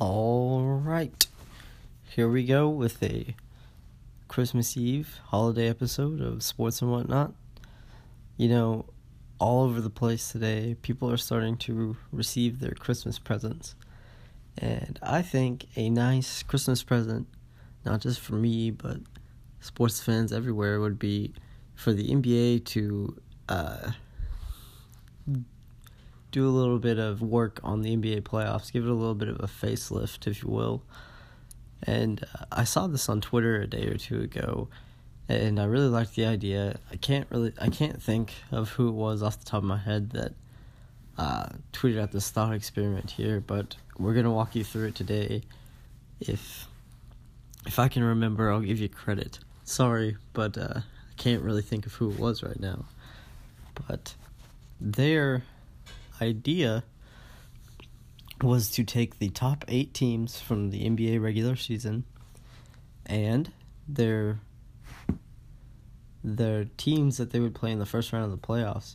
All right. Here we go with a Christmas Eve holiday episode of Sports and Whatnot. You know, all over the place today, people are starting to receive their Christmas presents. And I think a nice Christmas present, not just for me, but sports fans everywhere, would be for the NBA to uh, do a little bit of work on the NBA playoffs, give it a little bit of a facelift, if you will. And uh, I saw this on Twitter a day or two ago, and I really liked the idea. I can't really, I can't think of who it was off the top of my head that uh, tweeted out this thought experiment here, but we're gonna walk you through it today. If if I can remember, I'll give you credit. Sorry, but uh, I can't really think of who it was right now. But their idea was to take the top eight teams from the NBA regular season and their their teams that they would play in the first round of the playoffs.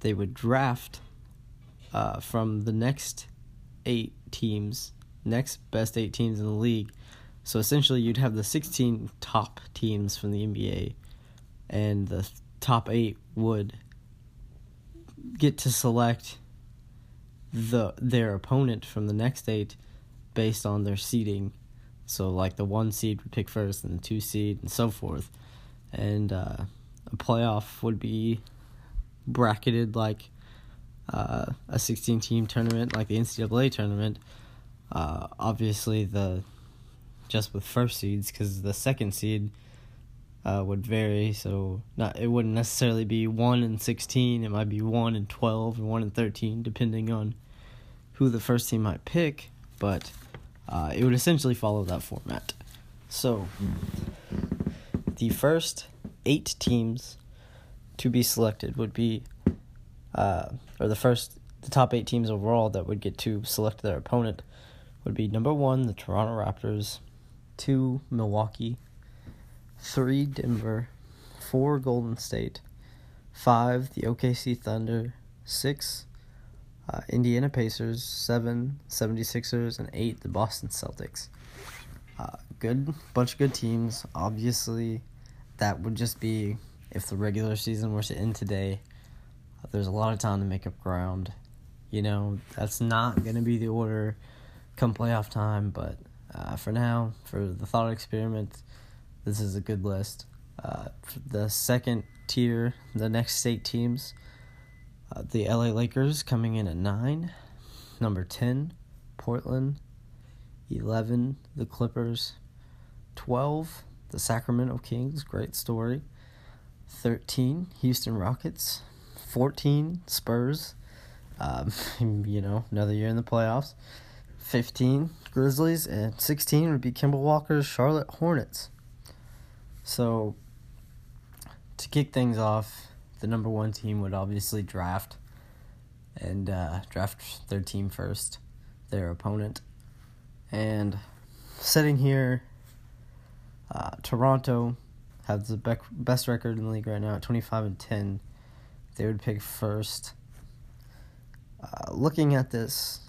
They would draft uh, from the next eight teams, next best eight teams in the league. So essentially, you'd have the 16 top teams from the NBA, and the top eight would get to select the their opponent from the next eight based on their seeding. So like the one seed would pick first, and the two seed, and so forth. And uh, a playoff would be bracketed like uh, a 16 team tournament like the NCAA tournament. Uh, obviously, the just with first seeds because the second seed uh, would vary. So not it wouldn't necessarily be one and 16. It might be one and 12 or one and 13, depending on who the first team might pick. But uh, it would essentially follow that format. So the first eight teams to be selected would be uh, or the first, the top eight teams overall that would get to select their opponent would be number one, the Toronto Raptors, two, Milwaukee, three, Denver, four, Golden State, five, the OKC Thunder, six, uh, Indiana Pacers, seven, 76ers, and eight, the Boston Celtics. Uh, good bunch of good teams. Obviously, that would just be if the regular season were to end today there's a lot of time to make up ground. You know, that's not going to be the order come playoff time, but uh, for now, for the thought experiment, this is a good list. Uh, the second tier, the next eight teams, uh, the LA Lakers coming in at 9, number 10, Portland, 11, the Clippers, 12, the Sacramento Kings, great story, 13, Houston Rockets, 14, Spurs. Um, you know, another year in the playoffs. 15, Grizzlies. And 16 would be Kemba Walker's Charlotte Hornets. So, to kick things off, the number one team would obviously draft and uh, draft their team first, their opponent. And sitting here, uh, Toronto has the best record in the league right now at 25 and 10 they would pick first. Uh, looking at this,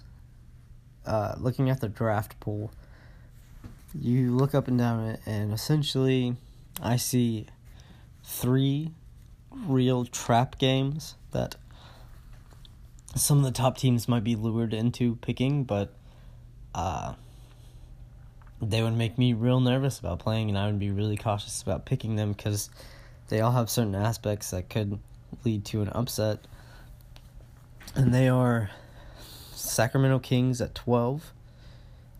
uh, looking at the draft pool, you look up and down it, and essentially, I see three real trap games that some of the top teams might be lured into picking, but uh, they would make me real nervous about playing, and I would be really cautious about picking them because they all have certain aspects that could lead to an upset. And they are Sacramento Kings at 12,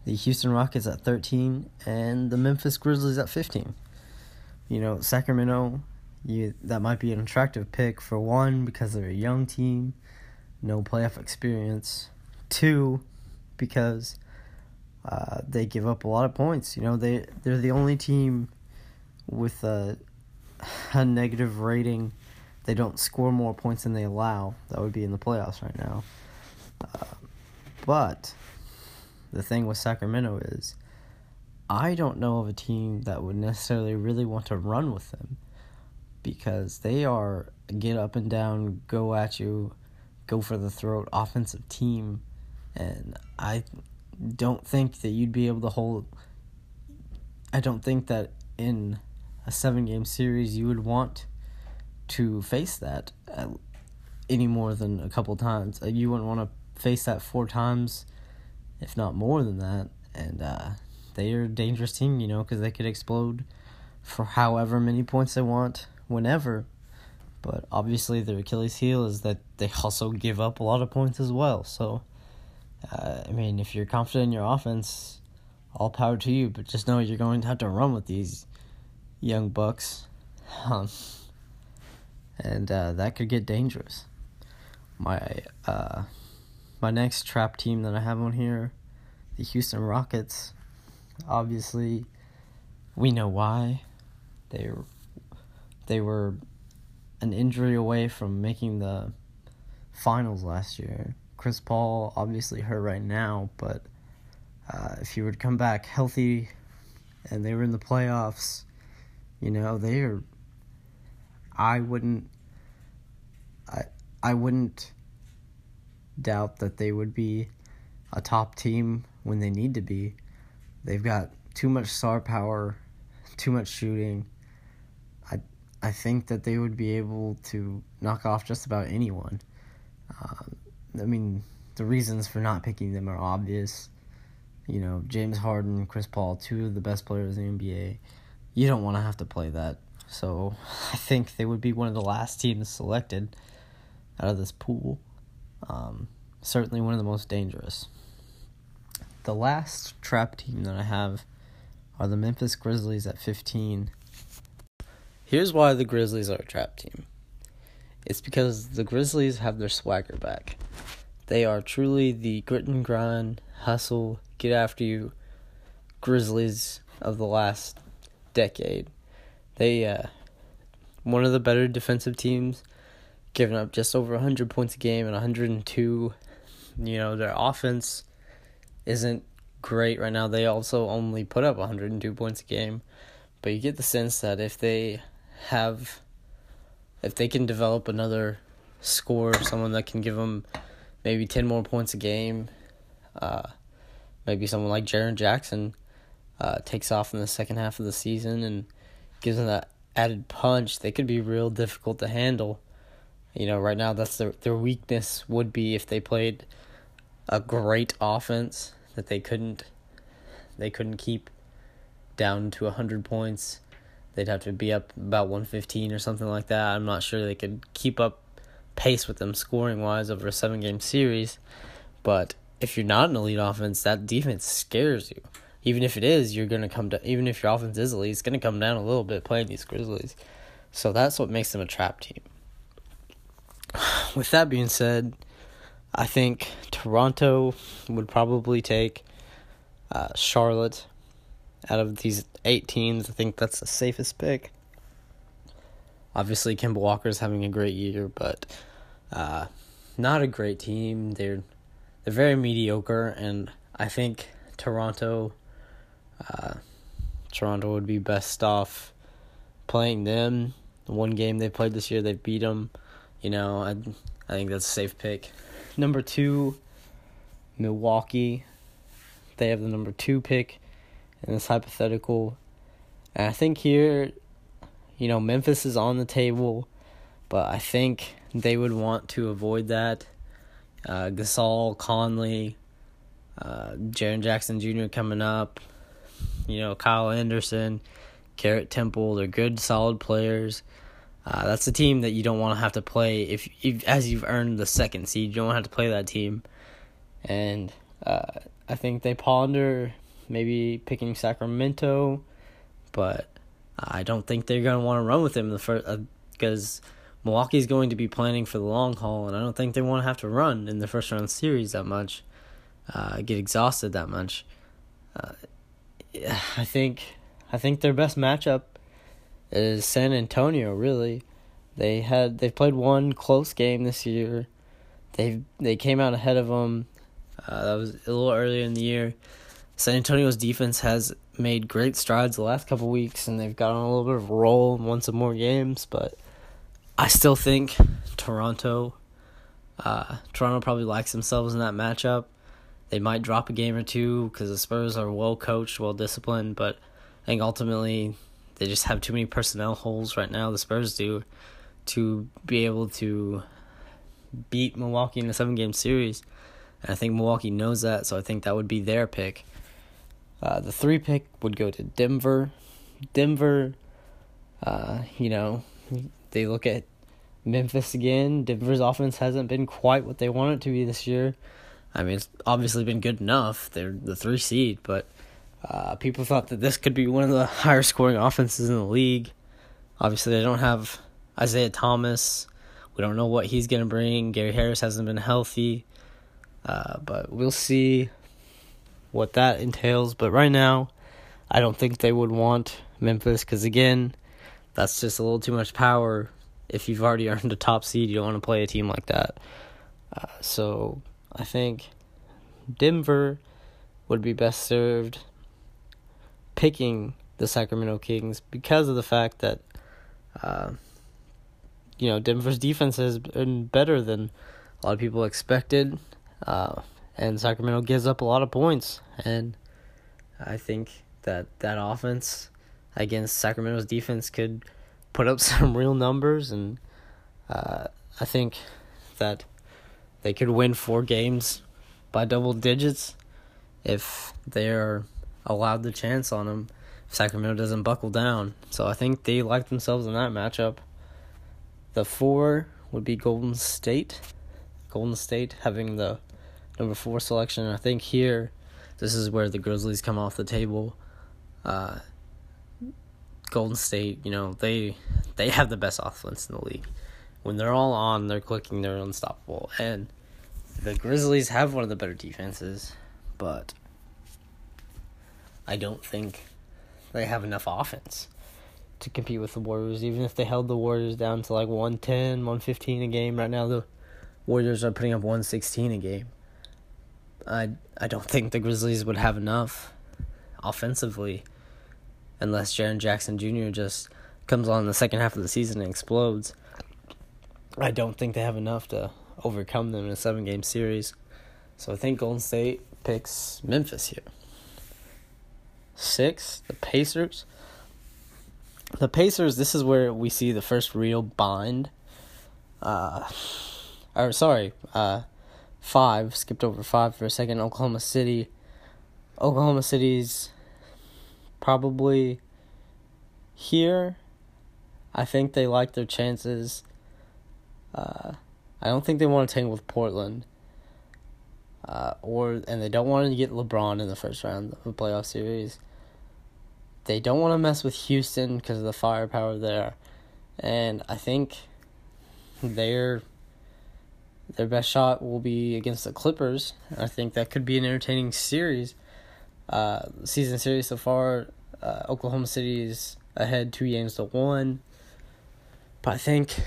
the Houston Rockets at 13, and the Memphis Grizzlies at 15. You know, Sacramento, you that might be an attractive pick for one because they're a young team, no playoff experience. Two, because uh, they give up a lot of points. You know, they they're the only team with a, a negative rating they don't score more points than they allow, that would be in the playoffs right now. Uh, but the thing with Sacramento is, I don't know of a team that would necessarily really want to run with them because they are get up and down, go at you, go for the throat offensive team. And I don't think that you'd be able to hold. I don't think that in a seven game series you would want to face that any more than a couple times. You wouldn't want to face that four times, if not more than that. And uh, they are a dangerous team, you know, because they could explode for however many points they want, whenever. But obviously, their Achilles heel is that they also give up a lot of points as well. So, uh, I mean, if you're confident in your offense, all power to you. But just know you're going to have to run with these young bucks, um, and uh, that could get dangerous. My uh, my next trap team that I have on here, the Houston Rockets. Obviously, we know why. They they were an injury away from making the finals last year. Chris Paul obviously hurt right now, but uh, if he were to come back healthy and they were in the playoffs, you know, they are I wouldn't I I wouldn't doubt that they would be a top team when they need to be. They've got too much star power, too much shooting. I I think that they would be able to knock off just about anyone. Um, I mean, the reasons for not picking them are obvious. You know, James Harden, Chris Paul, two of the best players in the NBA. You don't want to have to play that. So I think they would be one of the last teams selected out of this pool. Um, certainly one of the most dangerous. The last trap team that I have are the Memphis Grizzlies at 15. Here's why the Grizzlies are a trap team. It's because the Grizzlies have their swagger back. They are truly the grit and grind, hustle, get after you Grizzlies of the last decade. They uh one of the better defensive teams, giving up just over 100 points a game and 102. You know, their offense isn't great right now. They also only put up 102 points a game, but you get the sense that if they have if they can develop another scorer, someone that can give them maybe 10 more points a game, uh, maybe someone like Jaren Jackson uh, takes off in the second half of the season and gives them that added punch, they could be real difficult to handle. You know, right now that's their their weakness would be if they played a great offense that they couldn't they couldn't keep down to 100 points they'd have to be up about 115 or something like that. I'm not sure they could keep up pace with them scoring wise over a seven game series. But if you're not an elite offense, that defense scares you. Even if it is, you're gonna come to even if your offense is elite, it's gonna come down a little bit playing these Grizzlies. So that's what makes them a trap team. With that being said, I think Toronto would probably take uh, Charlotte out of these eight teams, I think that's the safest pick. Obviously, Kemba Walker's having a great year, but uh, not a great team. They're they're very mediocre, and I think Toronto, uh, Toronto would be best off playing them. The one game they played this year, they beat them. You know, I I think that's a safe pick. Number two, Milwaukee. They have the number two pick in this hypothetical. And I think here, you know, Memphis is on the table, but I think they would want to avoid that. Uh, Gasol, Conley, uh, Jaren Jackson Jr. coming up, you know, Kyle Anderson, Garrett Temple, they're good, solid players. Uh, that's a team that you don't want to have to play if, if, as you've earned the second seed. You don't have to play that team, and uh, I think they ponder maybe picking Sacramento, but I don't think they're going to want to run with him the first because uh, Milwaukee's going to be planning for the long haul, and I don't think they want to have to run in the first round series that much, uh, get exhausted that much. Uh, I think I think their best matchup is San Antonio. Really, they had they played one close game this year. They they came out ahead of them. Uh, that was a little earlier in the year. San Antonio's defense has made great strides the last couple weeks, and they've got on a little bit of a roll and won some more games. But I still think Toronto. Uh, Toronto probably likes themselves in that matchup. They might drop a game or two because the Spurs are well coached, well disciplined, but I think ultimately they just have too many personnel holes right now. The Spurs do to be able to beat Milwaukee in a seven game series. And I think Milwaukee knows that, so I think that would be their pick. Uh, the three pick would go to Denver. Denver, uh, you know, they look at Memphis again. Denver's offense hasn't been quite what they want it to be this year. I mean, it's obviously been good enough. They're the three seed, but uh, people thought that this could be one of the higher scoring offenses in the league. Obviously, they don't have Isaiah Thomas. We don't know what he's going to bring. Gary Harris hasn't been healthy. Uh, but we'll see what that entails. But right now, I don't think they would want Memphis because, again, that's just a little too much power. If you've already earned a top seed, you don't want to play a team like that. Uh, so I think Denver would be best served picking the Sacramento Kings because of the fact that, uh, you know, Denver's defense has been better than a lot of people expected. Uh, and Sacramento gives up a lot of points. And I think that that offense against Sacramento's defense could put up some real numbers. And uh, I think that they could win four games by double digits if they're allowed the chance on them. If Sacramento doesn't buckle down. So I think they like themselves in that matchup. The four would be Golden State. Golden State having the number four selection. I think here, this is where the Grizzlies come off the table. Uh, Golden State, you know, they they have the best offense in the league. When they're all on, they're clicking, they're unstoppable. And the Grizzlies have one of the better defenses, but I don't think they have enough offense to compete with the Warriors. Even if they held the Warriors down to like 110, 115 a game, right now the Warriors are putting up 116 a game. I I don't think the Grizzlies would have enough offensively unless Jaren Jackson Jr. just comes on in the second half of the season and explodes. I don't think they have enough to overcome them in a seven game series. So I think Golden State picks Memphis here. Six, the Pacers. The Pacers, this is where we see the first real bind. Uh, or sorry, uh, five, skipped over five for a second. Oklahoma City. Oklahoma City's probably here. I think they like their chances. Uh, I don't think they want to tangle with Portland. Uh, or and they don't want to get LeBron in the first round of a playoff series. They don't want to mess with Houston because of the firepower there, and I think they're their best shot will be against the Clippers. I think that could be an entertaining series. Uh, season series so far, uh, Oklahoma City's ahead two games to one. But I think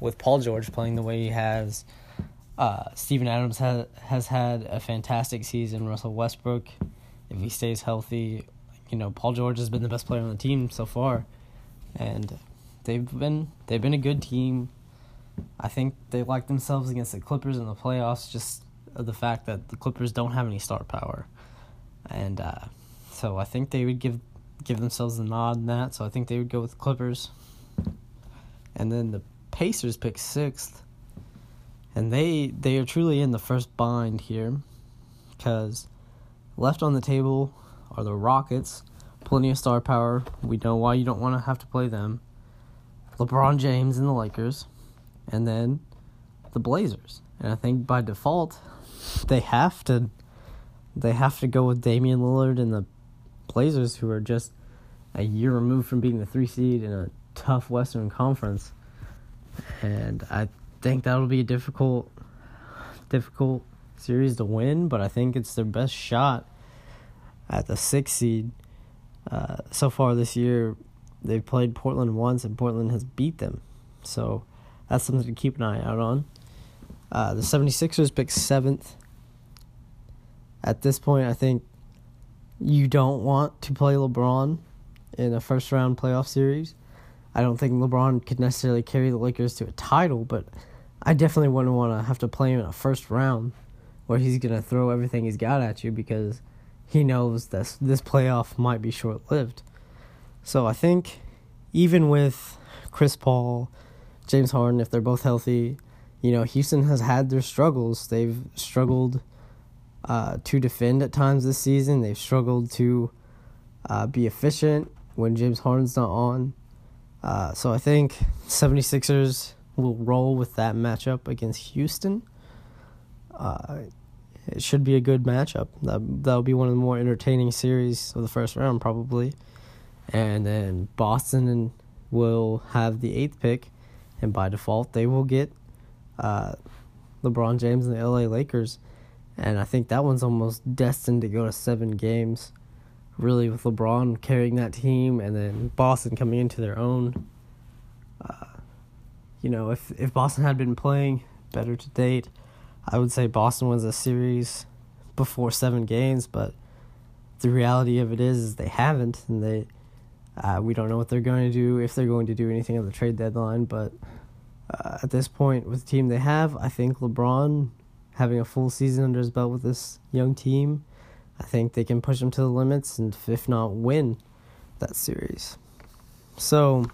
with Paul George playing the way he has, uh, Steven Adams has has had a fantastic season. Russell Westbrook, if he stays healthy, you know Paul George has been the best player on the team so far, and they've been they've been a good team. I think they like themselves against the Clippers in the playoffs, just the fact that the Clippers don't have any star power, and uh, so I think they would give give themselves a nod in that. So I think they would go with Clippers, and then the Pacers pick sixth, and they they are truly in the first bind here, because left on the table are the Rockets, plenty of star power. We know why you don't want to have to play them. LeBron James and the Lakers and then the Blazers. And I think by default, they have to they have to go with Damian Lillard and the Blazers, who are just a year removed from being the three seed in a tough Western Conference. And I think that'll be a difficult difficult series to win, but I think it's their best shot at the sixth seed. Uh, so far this year, they've played Portland once, and Portland has beat them. So that's something to keep an eye out on. Uh, the 76ers pick seventh. At this point, I think you don't want to play LeBron in a first round playoff series. I don't think LeBron could necessarily carry the Lakers to a title, but I definitely wouldn't want to have to play him in a first round where he's going to throw everything he's got at you because he knows that this playoff might be short lived. So I think even with Chris Paul, James Harden, if they're both healthy, you know, Houston has had their struggles. They've struggled uh, to defend at times this season. They've struggled to uh, be efficient when James Harden's not on. Uh, so I think 76ers will roll with that matchup against Houston. It should be a good matchup. That that'll be one of the more entertaining series of the first round probably. And then Boston will have the eighth pick, and by default they will get uh, LeBron James and the LA Lakers. And I think that one's almost destined to go to seven games really with LeBron carrying that team and then Boston coming into their own. Uh, you know, if if Boston had been playing better to date, I would say Boston wins a series before seven games. But the reality of it is, is they haven't, and they uh, we don't know what they're going to do if they're going to do anything on the trade deadline. But uh, at this point, with the team they have, I think LeBron having a full season under his belt with this young team I think they can push them to the limits and, if not, win that series. So,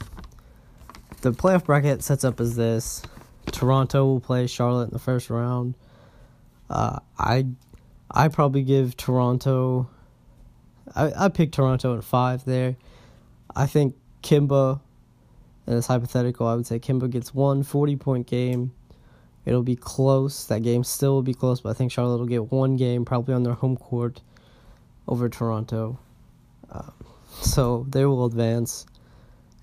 the playoff bracket sets up as this Toronto will play Charlotte in the first round. Uh, I I probably give Toronto. I I pick Toronto in five there. I think Kemba, in this hypothetical, I would say Kemba gets one 40 point game. It'll be close. That game still will be close, but I think Charlotte will get one game, probably on their home court over Toronto. Um, so they will advance,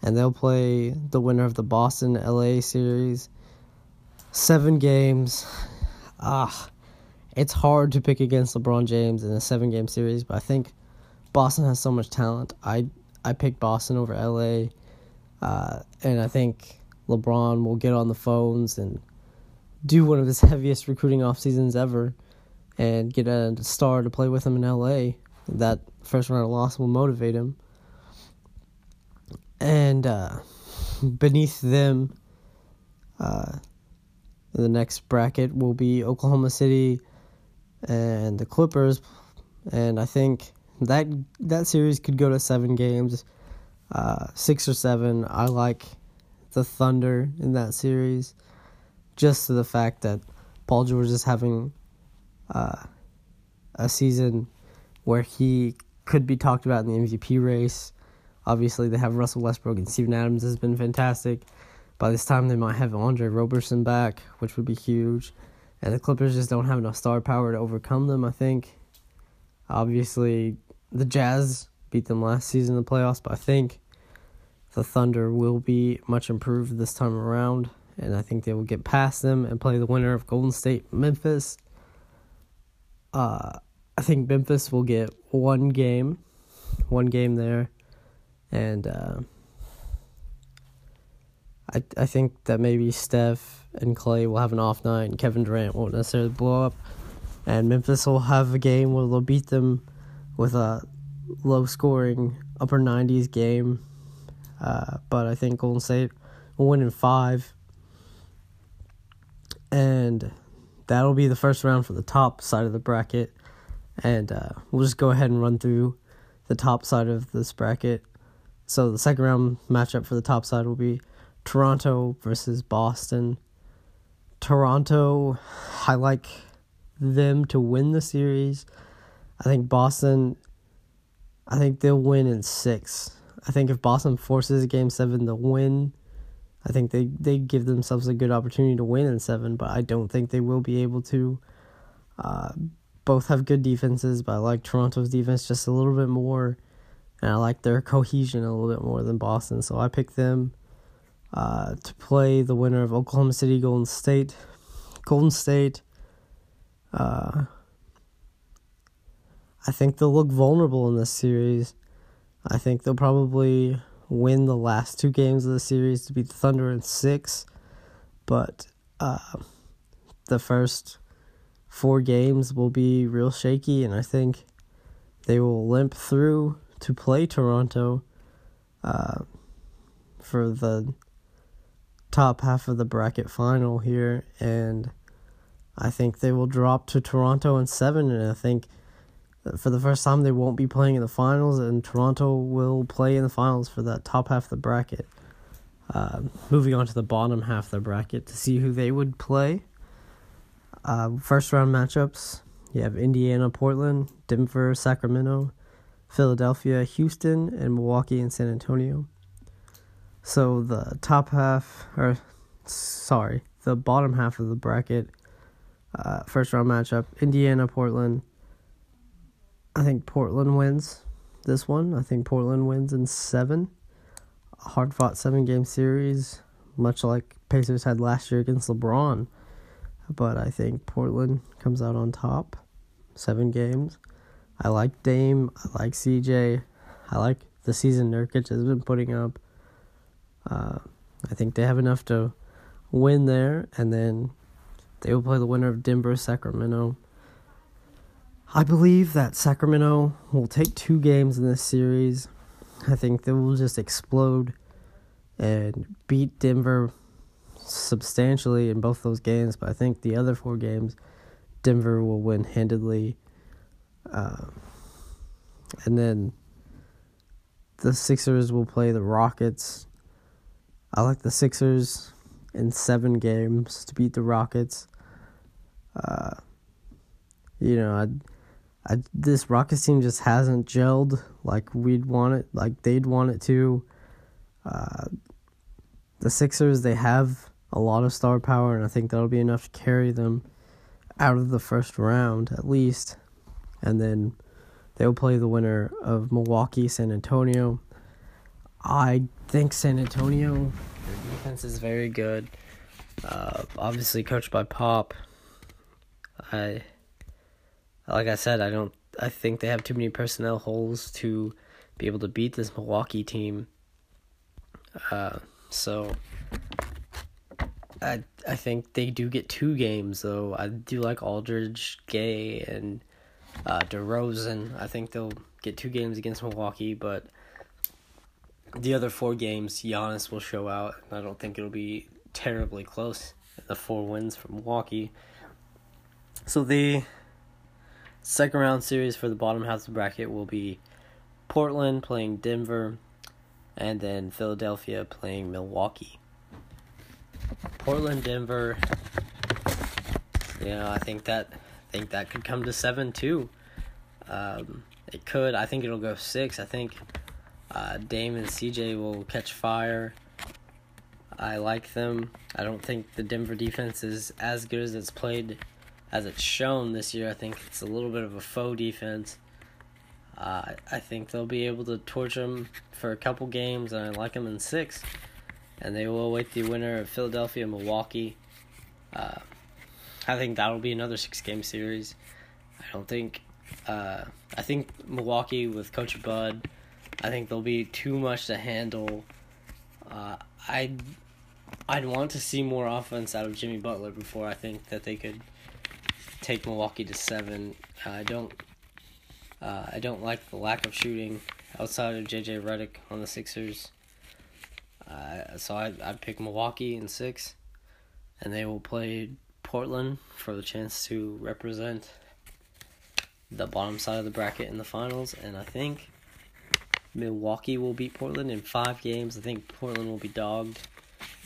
and they'll play the winner of the Boston LA series. Seven games. Ah, it's hard to pick against LeBron James in a seven game series, but I think Boston has so much talent. I I picked Boston over LA, uh, and I think LeBron will get on the phones and do one of his heaviest recruiting off seasons ever, and get a star to play with him in LA that first round loss will motivate him. And uh, beneath them, uh, the next bracket will be Oklahoma City and the Clippers, and I think that that series could go to seven games, uh, six or seven. I like the Thunder in that series, just to the fact that Paul George is having uh, a season where he could be talked about in the MVP race. Obviously, they have Russell Westbrook and Steven Adams has been fantastic. By this time, they might have Andre Roberson back, which would be huge. And the Clippers just don't have enough star power to overcome them, I think. Obviously, the Jazz beat them last season in the playoffs, but I think the Thunder will be much improved this time around. And I think they will get past them and play the winner of Golden State Memphis. Uh, I think Memphis will get one game, one game there, and uh, I I think that maybe Steph and Clay will have an off night, and Kevin Durant won't necessarily blow up, and Memphis will have a game where they'll beat them with a low scoring upper nineties game, uh, but I think Golden State will win in five, and that'll be the first round for the top side of the bracket. And uh, we'll just go ahead and run through the top side of this bracket. So the second round matchup for the top side will be Toronto versus Boston. Toronto, I like them to win the series. I think Boston, I think they'll win in six. I think if Boston forces game seven to win, I think they, they give themselves a good opportunity to win in seven, but I don't think they will be able to. Uh, both have good defenses, but I like Toronto's defense just a little bit more, and I like their cohesion a little bit more than Boston. So I pick them uh, to play the winner of Oklahoma City Golden State. Golden State. Uh, I think they'll look vulnerable in this series. I think they'll probably win the last two games of the series to beat the Thunder in six, but uh, the first four games will be real shaky, and I think they will limp through to play Toronto. Uh, for the top half of the bracket final here, and I think they will drop to Toronto in seven, and I think for the first time they won't be playing in the finals, and Toronto will play in the finals for that top half of the bracket. Uh, moving on to the bottom half of the bracket to see who they would play. Uh, first round matchups you have Indiana, Portland, Denver, Sacramento, Philadelphia, Houston, and Milwaukee and San Antonio. So the top half, or sorry, the bottom half of the bracket, uh, first round matchup Indiana, Portland. I think Portland wins this one. I think Portland wins in seven. A hard fought seven game series, much like Pacers had last year against LeBron. But I think Portland comes out on top. Seven games. I like Dame. I like CJ. I like the season Nurkic has been putting up. Uh, I think they have enough to win there, and then they will play the winner of Denver Sacramento. I believe that Sacramento will take two games in this series. I think they will just explode and beat Denver substantially in both those games, but I think the other four games, Denver will win handedly. Uh, and then the Sixers will play the Rockets. I like the Sixers in seven games to beat the Rockets. Uh, you know, I, I, this Rockets team just hasn't gelled like we'd want it, like they'd want it to. Uh, the Sixers, they have a lot of star power, and I think that'll be enough to carry them out of the first round at least. And then they'll play the winner of Milwaukee, San Antonio. I think San Antonio, their defense is very good. Uh, obviously coached by Pop. I, like I said, I don't. I think they have too many personnel holes to be able to beat this Milwaukee team. Uh, so I I think they do get two games though. I do like Aldridge, Gay, and uh, DeRozan. I think they'll get two games against Milwaukee, but the other four games, Giannis will show out. I don't think it'll be terribly close. The four wins from Milwaukee. So the second round series for the bottom half of the bracket will be Portland playing Denver, and then Philadelphia playing Milwaukee. Portland, Denver. You know, I think that I think that could come to seven too. Um, it could. I think it'll go six. I think uh, Dame and CJ will catch fire. I like them. I don't think the Denver defense is as good as it's played, as it's shown this year. I think it's a little bit of a faux defense. Uh, I think they'll be able to torch them for a couple games, and I like them in six and they will await the winner of Philadelphia Milwaukee. Uh, I think that'll be another six game series. I don't think. Uh, I think Milwaukee with Coach Bud. I think there'll be too much to handle. Uh, I I'd want to see more offense out of Jimmy Butler before I think that they could take Milwaukee to seven. I don't. Uh, I don't like the lack of shooting outside of JJ Redick on the Sixers. Uh, so I I pick Milwaukee in six, and they will play Portland for the chance to represent the bottom side of the bracket in the finals. And I think Milwaukee will beat Portland in five games. I think Portland will be dogged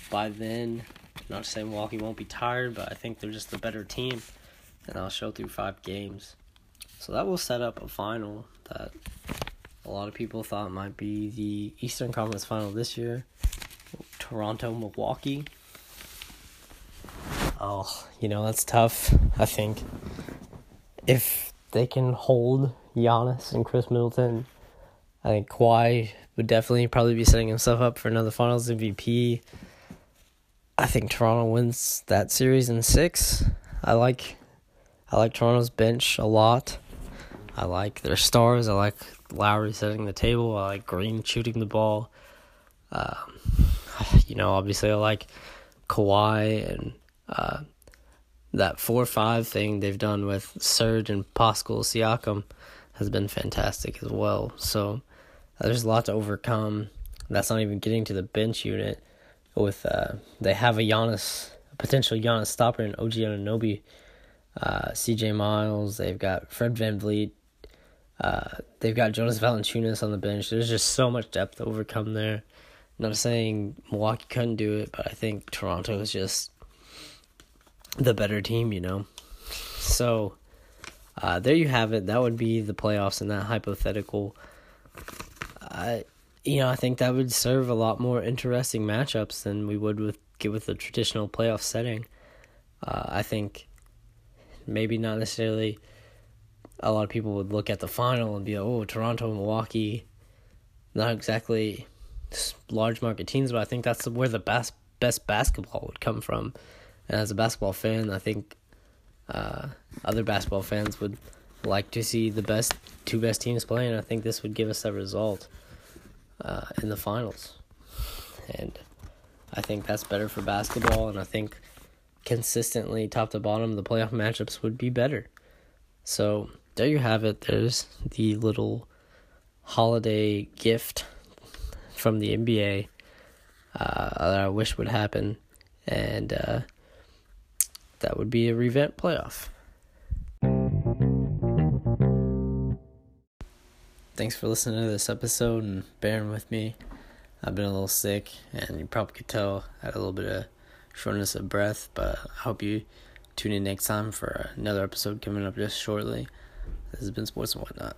by then. Not saying Milwaukee won't be tired, but I think they're just the better team, and I'll show through five games. So that will set up a final that a lot of people thought might be the Eastern Conference final this year. Toronto, Milwaukee. Oh, you know, that's tough. I think if they can hold Giannis and Khris Middleton, I think Kawhi would definitely probably be setting himself up for another Finals MVP. I think Toronto wins that series in six. I like, I like Toronto's bench a lot. I like their stars. I like Lowry setting the table. I like Green shooting the ball. Um, you know, obviously I like Kawhi and uh, that four five thing they've done with Serge and Pascal Siakam has been fantastic as well. So there's a lot to overcome that's not even getting to the bench unit. With uh, they have a Giannis, a potential Giannis stopper in OG Anunoby, uh, C.J. Miles. They've got Fred VanVleet. Uh, they've got Jonas Valanciunas on the bench. There's just so much depth to overcome there. I'm not saying Milwaukee couldn't do it, but I think Toronto is just the better team, you know. So uh, there you have it. That would be the playoffs in that hypothetical. I, you know, I think that would serve a lot more interesting matchups than we would with get with the traditional playoff setting. Uh, I think maybe not necessarily. A lot of people would look at the final and be, like, "Oh, Toronto, Milwaukee." Not exactly large market teams, but I think that's where the best best basketball would come from. And as a basketball fan, I think uh, other basketball fans would like to see the best two best teams playing. I think this would give us that result uh, in the finals. And I think that's better for basketball, and I think consistently top to bottom the playoff matchups would be better. So there you have it. There's the little holiday gift from the NBA uh, that I wish would happen, and uh, that would be a revamp playoff. Thanks for listening to this episode and bearing with me. I've been a little sick, and you probably could tell I had a little bit of shortness of breath, but I hope you tune in next time for another episode coming up just shortly. This has been Sports and Whatnot.